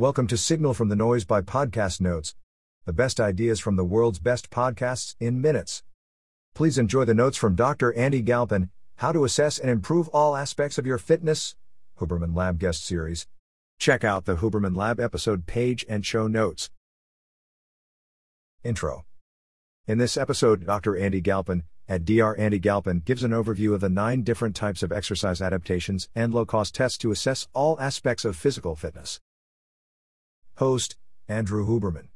Welcome to Signal from the Noise by Podcast Notes, the best ideas from the world's best podcasts in minutes. Please enjoy the notes from Dr. Andy Galpin How to Assess and Improve All Aspects of Your Fitness, Huberman Lab Guest Series. Check out the Huberman Lab episode page and show notes. Intro In this episode, Dr. Andy Galpin, at Dr. Andy Galpin, gives an overview of the nine different types of exercise adaptations and low cost tests to assess all aspects of physical fitness. Host, Andrew Huberman.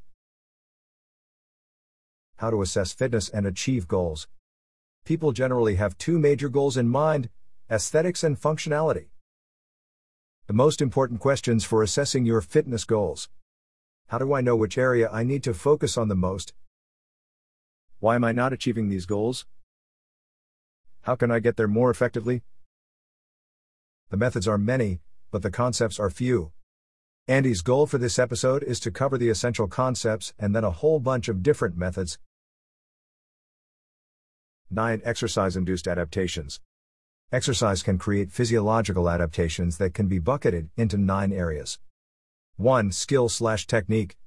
How to assess fitness and achieve goals. People generally have two major goals in mind aesthetics and functionality. The most important questions for assessing your fitness goals. How do I know which area I need to focus on the most? Why am I not achieving these goals? How can I get there more effectively? The methods are many, but the concepts are few. Andy's goal for this episode is to cover the essential concepts and then a whole bunch of different methods. 9. Exercise induced adaptations. Exercise can create physiological adaptations that can be bucketed into nine areas. 1. Skill slash technique.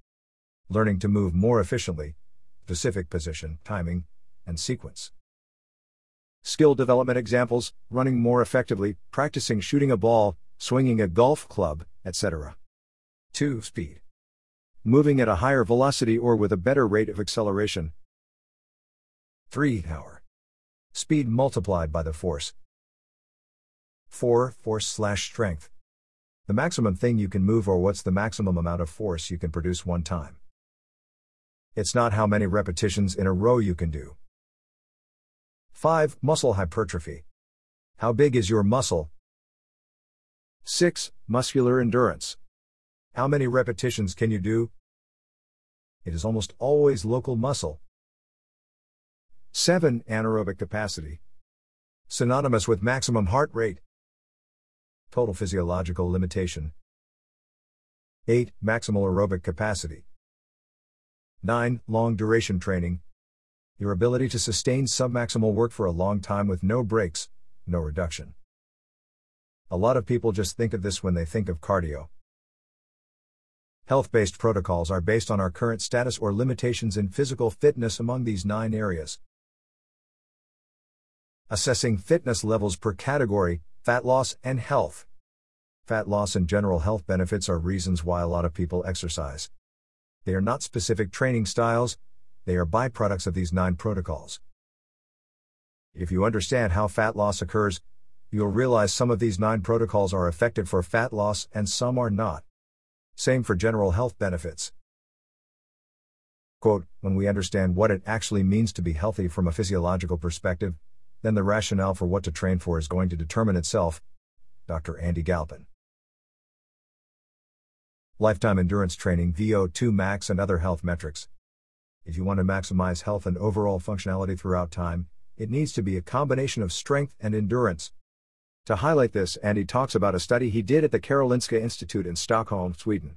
Learning to move more efficiently, specific position, timing, and sequence. Skill development examples running more effectively, practicing shooting a ball, swinging a golf club, etc. 2. Speed. Moving at a higher velocity or with a better rate of acceleration. 3. Power. Speed multiplied by the force. 4. Force slash strength. The maximum thing you can move or what's the maximum amount of force you can produce one time. It's not how many repetitions in a row you can do. 5. Muscle hypertrophy. How big is your muscle? 6. Muscular endurance. How many repetitions can you do? It is almost always local muscle. 7. Anaerobic capacity. Synonymous with maximum heart rate. Total physiological limitation. 8. Maximal aerobic capacity. 9. Long duration training. Your ability to sustain submaximal work for a long time with no breaks, no reduction. A lot of people just think of this when they think of cardio. Health based protocols are based on our current status or limitations in physical fitness among these nine areas. Assessing fitness levels per category, fat loss, and health. Fat loss and general health benefits are reasons why a lot of people exercise. They are not specific training styles, they are byproducts of these nine protocols. If you understand how fat loss occurs, you'll realize some of these nine protocols are effective for fat loss and some are not. Same for general health benefits. Quote, when we understand what it actually means to be healthy from a physiological perspective, then the rationale for what to train for is going to determine itself. Dr. Andy Galpin. Lifetime endurance training, VO2 max, and other health metrics. If you want to maximize health and overall functionality throughout time, it needs to be a combination of strength and endurance. To highlight this, Andy talks about a study he did at the Karolinska Institute in Stockholm, Sweden.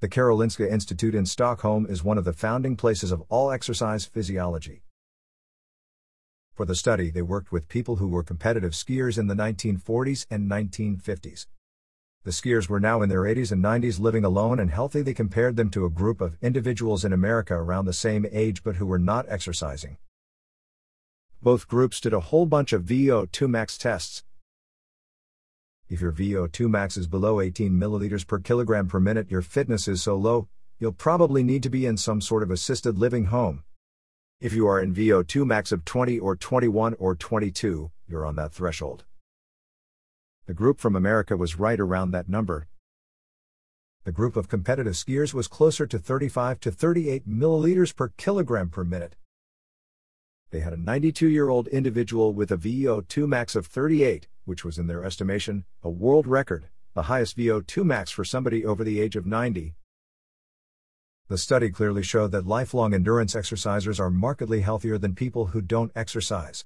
The Karolinska Institute in Stockholm is one of the founding places of all exercise physiology. For the study, they worked with people who were competitive skiers in the 1940s and 1950s. The skiers were now in their 80s and 90s living alone and healthy. They compared them to a group of individuals in America around the same age but who were not exercising. Both groups did a whole bunch of VO2 max tests, if your VO2 max is below 18 milliliters per kilogram per minute, your fitness is so low, you'll probably need to be in some sort of assisted living home. If you are in VO2 max of 20 or 21 or 22, you're on that threshold. The group from America was right around that number. The group of competitive skiers was closer to 35 to 38 milliliters per kilogram per minute. They had a 92 year old individual with a VO2 max of 38, which was in their estimation, a world record, the highest VO2 max for somebody over the age of 90. The study clearly showed that lifelong endurance exercisers are markedly healthier than people who don't exercise.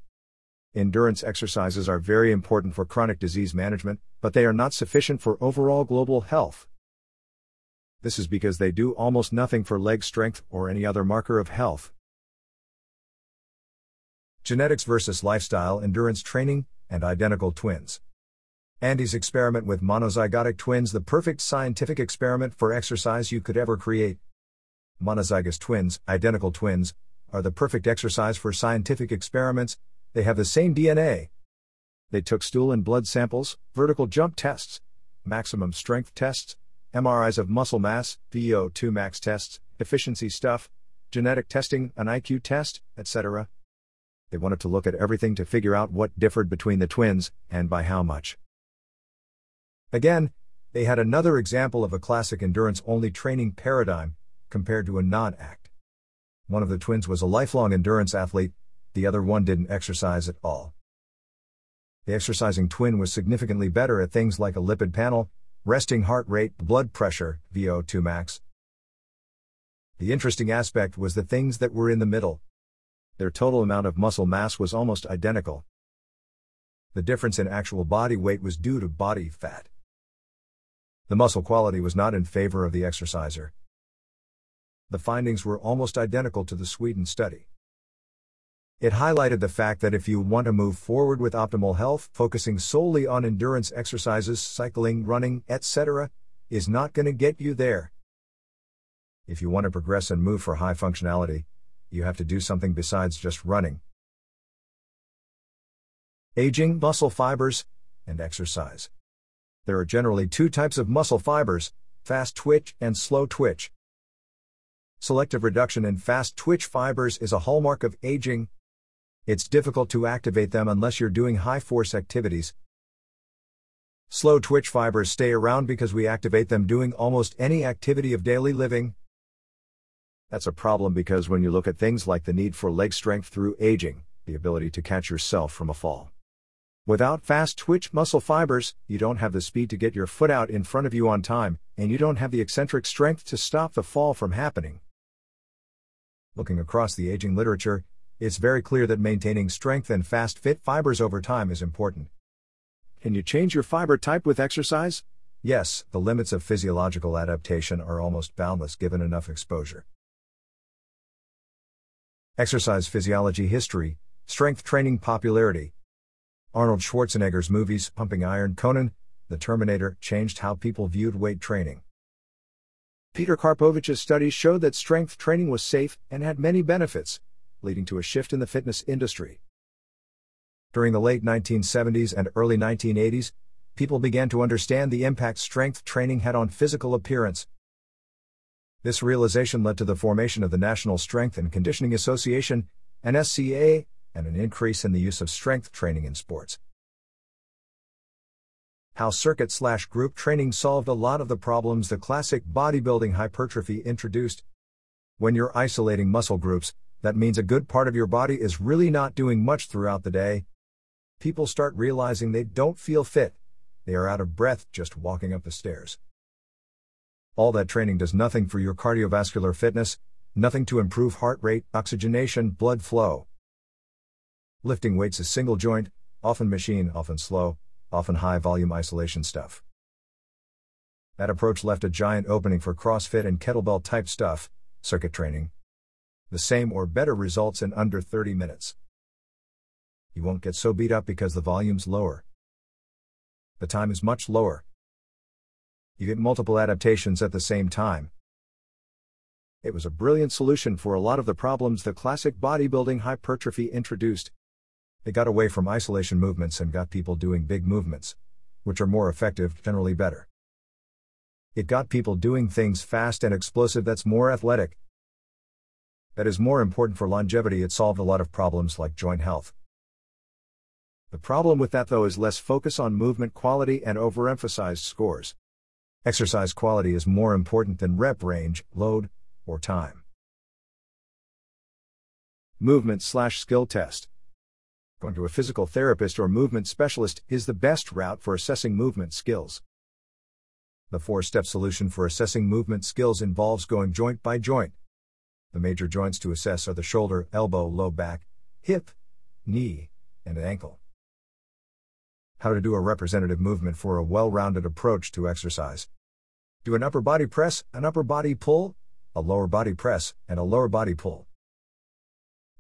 Endurance exercises are very important for chronic disease management, but they are not sufficient for overall global health. This is because they do almost nothing for leg strength or any other marker of health. Genetics versus lifestyle endurance training, and identical twins. Andy's experiment with monozygotic twins, the perfect scientific experiment for exercise you could ever create. Monozygous twins, identical twins, are the perfect exercise for scientific experiments, they have the same DNA. They took stool and blood samples, vertical jump tests, maximum strength tests, MRIs of muscle mass, VO2 max tests, efficiency stuff, genetic testing, an IQ test, etc. They wanted to look at everything to figure out what differed between the twins, and by how much. Again, they had another example of a classic endurance only training paradigm, compared to a non act. One of the twins was a lifelong endurance athlete, the other one didn't exercise at all. The exercising twin was significantly better at things like a lipid panel, resting heart rate, blood pressure, VO2 max. The interesting aspect was the things that were in the middle. Their total amount of muscle mass was almost identical. The difference in actual body weight was due to body fat. The muscle quality was not in favor of the exerciser. The findings were almost identical to the Sweden study. It highlighted the fact that if you want to move forward with optimal health, focusing solely on endurance exercises, cycling, running, etc., is not going to get you there. If you want to progress and move for high functionality, you have to do something besides just running. Aging, muscle fibers, and exercise. There are generally two types of muscle fibers fast twitch and slow twitch. Selective reduction in fast twitch fibers is a hallmark of aging. It's difficult to activate them unless you're doing high force activities. Slow twitch fibers stay around because we activate them doing almost any activity of daily living. That's a problem because when you look at things like the need for leg strength through aging, the ability to catch yourself from a fall, Without fast twitch muscle fibers, you don't have the speed to get your foot out in front of you on time, and you don't have the eccentric strength to stop the fall from happening. Looking across the aging literature, it's very clear that maintaining strength and fast fit fibers over time is important. Can you change your fiber type with exercise? Yes, the limits of physiological adaptation are almost boundless given enough exposure. Exercise physiology history, strength training popularity, Arnold Schwarzenegger's movies, Pumping Iron Conan, The Terminator, changed how people viewed weight training. Peter Karpovich's studies showed that strength training was safe and had many benefits, leading to a shift in the fitness industry. During the late 1970s and early 1980s, people began to understand the impact strength training had on physical appearance. This realization led to the formation of the National Strength and Conditioning Association, NSCA, and an increase in the use of strength training in sports. How circuit slash group training solved a lot of the problems the classic bodybuilding hypertrophy introduced. When you're isolating muscle groups, that means a good part of your body is really not doing much throughout the day. People start realizing they don't feel fit, they are out of breath just walking up the stairs. All that training does nothing for your cardiovascular fitness, nothing to improve heart rate, oxygenation, blood flow. Lifting weights is single joint, often machine, often slow, often high volume isolation stuff. That approach left a giant opening for CrossFit and kettlebell type stuff, circuit training. The same or better results in under 30 minutes. You won't get so beat up because the volume's lower. The time is much lower. You get multiple adaptations at the same time. It was a brilliant solution for a lot of the problems the classic bodybuilding hypertrophy introduced. They got away from isolation movements and got people doing big movements, which are more effective, generally better. It got people doing things fast and explosive that's more athletic. That is more important for longevity, it solved a lot of problems like joint health. The problem with that though is less focus on movement quality and overemphasized scores. Exercise quality is more important than rep range, load, or time. Movement slash skill test. Going to a physical therapist or movement specialist is the best route for assessing movement skills. The four step solution for assessing movement skills involves going joint by joint. The major joints to assess are the shoulder, elbow, low back, hip, knee, and ankle. How to do a representative movement for a well rounded approach to exercise. Do an upper body press, an upper body pull, a lower body press, and a lower body pull.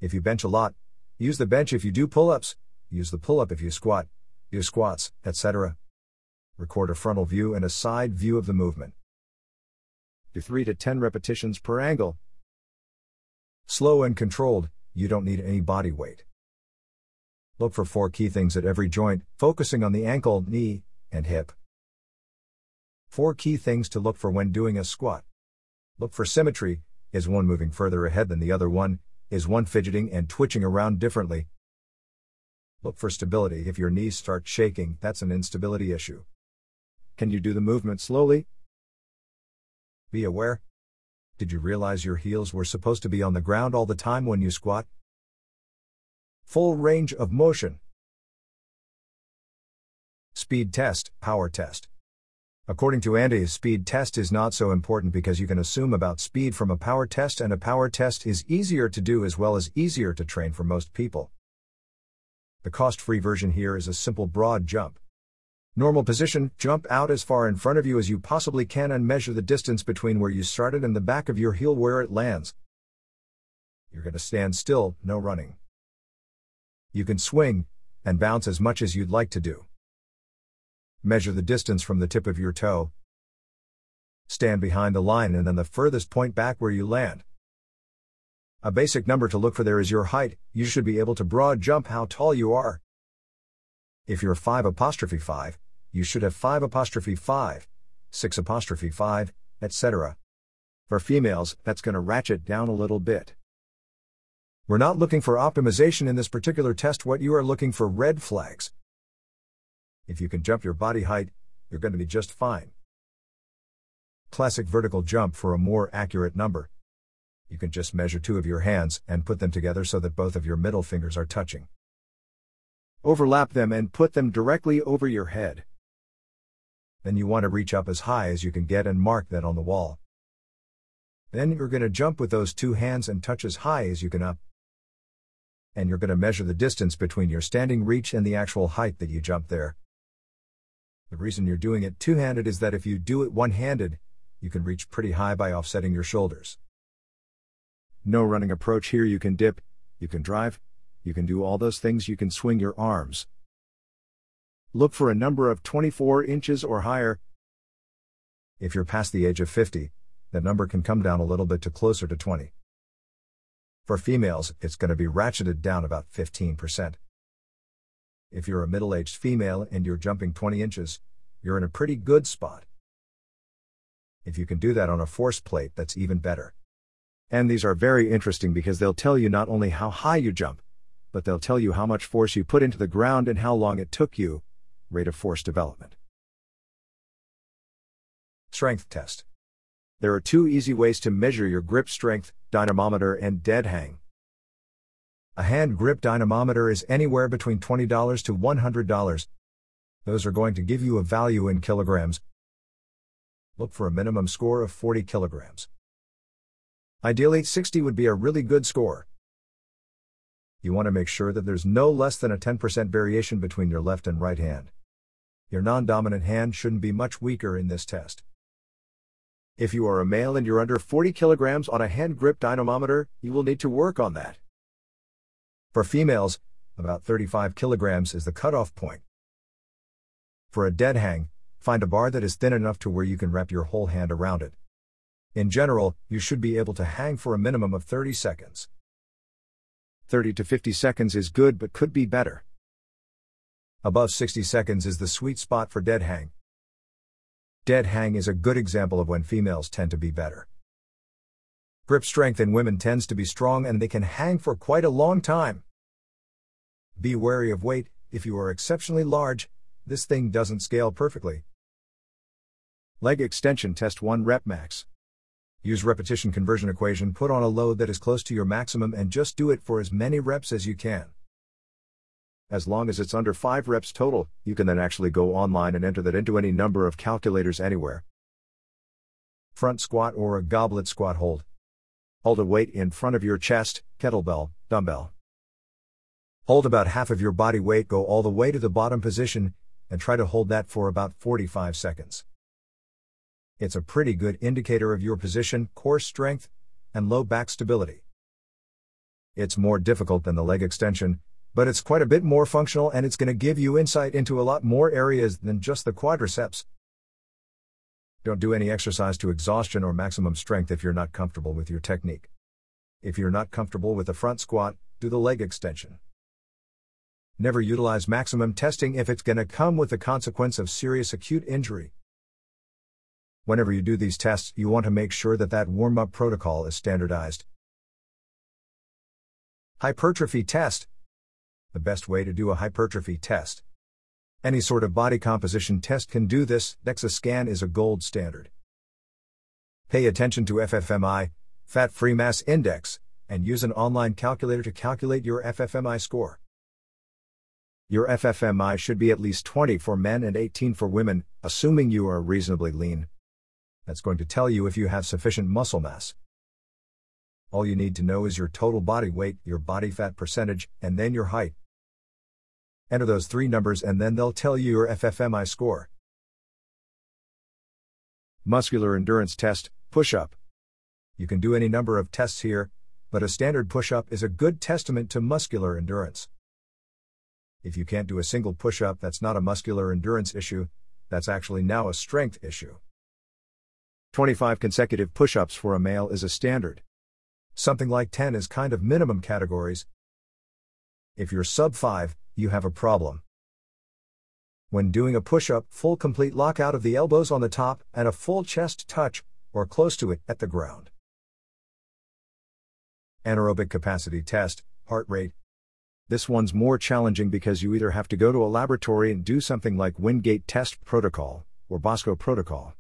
If you bench a lot, Use the bench if you do pull ups, use the pull up if you squat, do squats, etc. Record a frontal view and a side view of the movement. Do 3 to 10 repetitions per angle. Slow and controlled, you don't need any body weight. Look for four key things at every joint, focusing on the ankle, knee, and hip. Four key things to look for when doing a squat. Look for symmetry is one moving further ahead than the other one? Is one fidgeting and twitching around differently? Look for stability. If your knees start shaking, that's an instability issue. Can you do the movement slowly? Be aware. Did you realize your heels were supposed to be on the ground all the time when you squat? Full range of motion. Speed test, power test. According to Andy, a speed test is not so important because you can assume about speed from a power test, and a power test is easier to do as well as easier to train for most people. The cost free version here is a simple broad jump. Normal position, jump out as far in front of you as you possibly can and measure the distance between where you started and the back of your heel where it lands. You're going to stand still, no running. You can swing and bounce as much as you'd like to do. Measure the distance from the tip of your toe. Stand behind the line and then the furthest point back where you land. A basic number to look for there is your height, you should be able to broad jump how tall you are. If you're 5 apostrophe 5, you should have 5 apostrophe 5, 6 apostrophe 5, etc. For females, that's going to ratchet down a little bit. We're not looking for optimization in this particular test, what you are looking for red flags. If you can jump your body height, you're going to be just fine. Classic vertical jump for a more accurate number. You can just measure two of your hands and put them together so that both of your middle fingers are touching. Overlap them and put them directly over your head. Then you want to reach up as high as you can get and mark that on the wall. Then you're going to jump with those two hands and touch as high as you can up and you're going to measure the distance between your standing reach and the actual height that you jump there. The reason you're doing it two handed is that if you do it one handed, you can reach pretty high by offsetting your shoulders. No running approach here, you can dip, you can drive, you can do all those things, you can swing your arms. Look for a number of 24 inches or higher. If you're past the age of 50, that number can come down a little bit to closer to 20. For females, it's going to be ratcheted down about 15%. If you're a middle aged female and you're jumping 20 inches, you're in a pretty good spot. If you can do that on a force plate, that's even better. And these are very interesting because they'll tell you not only how high you jump, but they'll tell you how much force you put into the ground and how long it took you, rate of force development. Strength test. There are two easy ways to measure your grip strength dynamometer and dead hang. A hand grip dynamometer is anywhere between $20 to $100. Those are going to give you a value in kilograms. Look for a minimum score of 40 kilograms. Ideally, 60 would be a really good score. You want to make sure that there's no less than a 10% variation between your left and right hand. Your non dominant hand shouldn't be much weaker in this test. If you are a male and you're under 40 kilograms on a hand grip dynamometer, you will need to work on that. For females, about 35 kilograms is the cutoff point. For a dead hang, find a bar that is thin enough to where you can wrap your whole hand around it. In general, you should be able to hang for a minimum of 30 seconds. 30 to 50 seconds is good but could be better. Above 60 seconds is the sweet spot for dead hang. Dead hang is a good example of when females tend to be better. Grip strength in women tends to be strong and they can hang for quite a long time. Be wary of weight, if you are exceptionally large, this thing doesn't scale perfectly. Leg extension test 1 rep max. Use repetition conversion equation, put on a load that is close to your maximum and just do it for as many reps as you can. As long as it's under 5 reps total, you can then actually go online and enter that into any number of calculators anywhere. Front squat or a goblet squat hold. Hold a weight in front of your chest, kettlebell, dumbbell. Hold about half of your body weight, go all the way to the bottom position, and try to hold that for about 45 seconds. It's a pretty good indicator of your position, core strength, and low back stability. It's more difficult than the leg extension, But it's quite a bit more functional and it's going to give you insight into a lot more areas than just the quadriceps. Don't do any exercise to exhaustion or maximum strength if you're not comfortable with your technique. If you're not comfortable with the front squat, do the leg extension. Never utilize maximum testing if it's going to come with the consequence of serious acute injury. Whenever you do these tests, you want to make sure that that warm up protocol is standardized. Hypertrophy test. The best way to do a hypertrophy test. Any sort of body composition test can do this, DEXA scan is a gold standard. Pay attention to FFMI, Fat Free Mass Index, and use an online calculator to calculate your FFMI score. Your FFMI should be at least 20 for men and 18 for women, assuming you are reasonably lean. That's going to tell you if you have sufficient muscle mass. All you need to know is your total body weight, your body fat percentage, and then your height. Enter those three numbers and then they'll tell you your FFMI score. Muscular endurance test, push up. You can do any number of tests here, but a standard push up is a good testament to muscular endurance. If you can't do a single push up, that's not a muscular endurance issue, that's actually now a strength issue. 25 consecutive push ups for a male is a standard. Something like 10 is kind of minimum categories. If you're sub 5, you have a problem. When doing a push up, full complete lockout of the elbows on the top and a full chest touch, or close to it, at the ground. Anaerobic capacity test, heart rate. This one's more challenging because you either have to go to a laboratory and do something like Wingate test protocol, or Bosco protocol.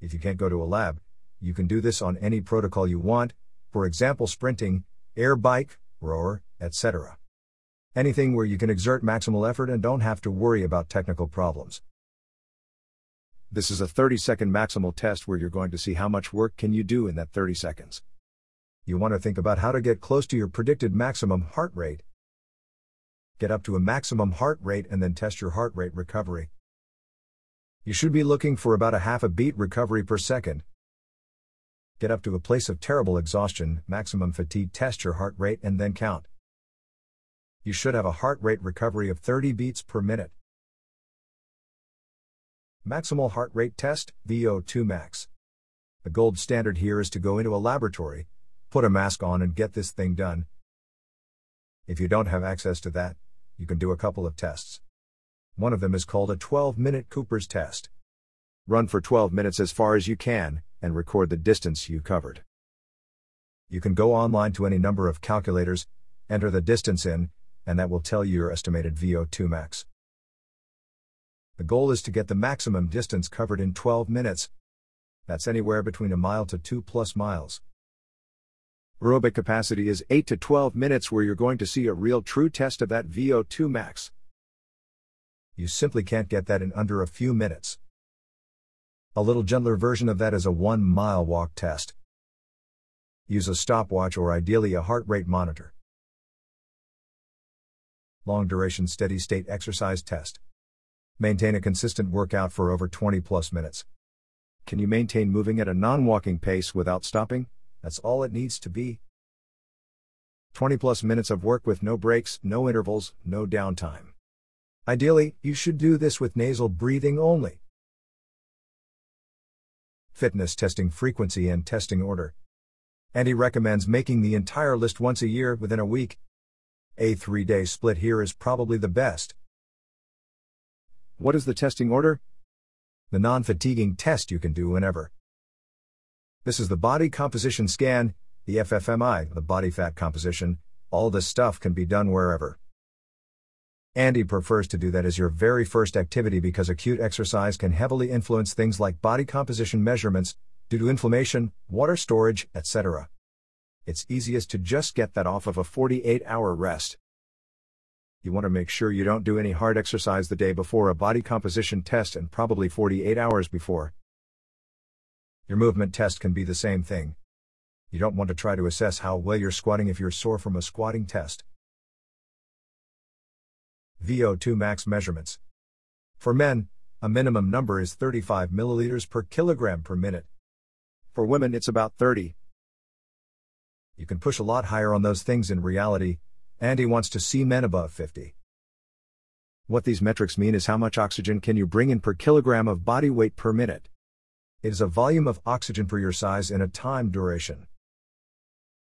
If you can't go to a lab, you can do this on any protocol you want, for example, sprinting, air bike, rower, etc. Anything where you can exert maximal effort and don't have to worry about technical problems. This is a 30 second maximal test where you're going to see how much work can you do in that 30 seconds. You want to think about how to get close to your predicted maximum heart rate. Get up to a maximum heart rate and then test your heart rate recovery. You should be looking for about a half a beat recovery per second. Get up to a place of terrible exhaustion, maximum fatigue, test your heart rate and then count you should have a heart rate recovery of 30 beats per minute. Maximal heart rate test, VO2 max. The gold standard here is to go into a laboratory, put a mask on, and get this thing done. If you don't have access to that, you can do a couple of tests. One of them is called a 12 minute Cooper's test. Run for 12 minutes as far as you can, and record the distance you covered. You can go online to any number of calculators, enter the distance in, and that will tell you your estimated VO2 max. The goal is to get the maximum distance covered in 12 minutes. That's anywhere between a mile to 2 plus miles. Aerobic capacity is 8 to 12 minutes where you're going to see a real true test of that VO2 max. You simply can't get that in under a few minutes. A little gentler version of that is a 1 mile walk test. Use a stopwatch or ideally a heart rate monitor long duration steady state exercise test. Maintain a consistent workout for over 20 plus minutes. Can you maintain moving at a non walking pace without stopping? That's all it needs to be. 20 plus minutes of work with no breaks, no intervals, no downtime. Ideally, you should do this with nasal breathing only. Fitness testing frequency and testing order. Andy recommends making the entire list once a year within a week, a three day split here is probably the best. What is the testing order? The non fatiguing test you can do whenever. This is the body composition scan, the FFMI, the body fat composition, all this stuff can be done wherever. Andy prefers to do that as your very first activity because acute exercise can heavily influence things like body composition measurements, due to inflammation, water storage, etc it's easiest to just get that off of a 48 hour rest. You want to make sure you don't do any hard exercise the day before a body composition test and probably 48 hours before. Your movement test can be the same thing. You don't want to try to assess how well you're squatting if you're sore from a squatting test. VO2 max measurements. For men, a minimum number is 35 milliliters per kilogram per minute. For women, it's about 30. You can push a lot higher on those things in reality, Andy wants to see men above 50. What these metrics mean is how much oxygen can you bring in per kilogram of body weight per minute. It is a volume of oxygen per your size in a time duration.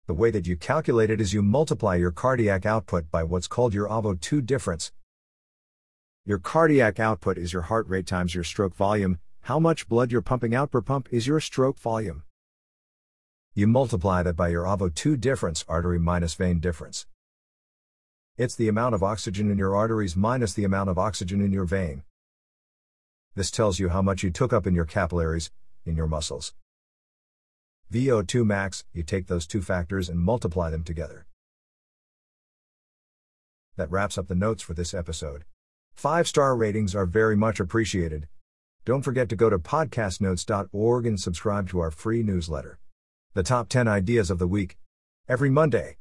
The way that you calculate it is you multiply your cardiac output by what's called your AVO2 difference. Your cardiac output is your heart rate times your stroke volume, how much blood you're pumping out per pump is your stroke volume. You multiply that by your AVO2 difference, artery minus vein difference. It's the amount of oxygen in your arteries minus the amount of oxygen in your vein. This tells you how much you took up in your capillaries, in your muscles. VO2 max, you take those two factors and multiply them together. That wraps up the notes for this episode. Five star ratings are very much appreciated. Don't forget to go to podcastnotes.org and subscribe to our free newsletter. The top 10 ideas of the week. Every Monday.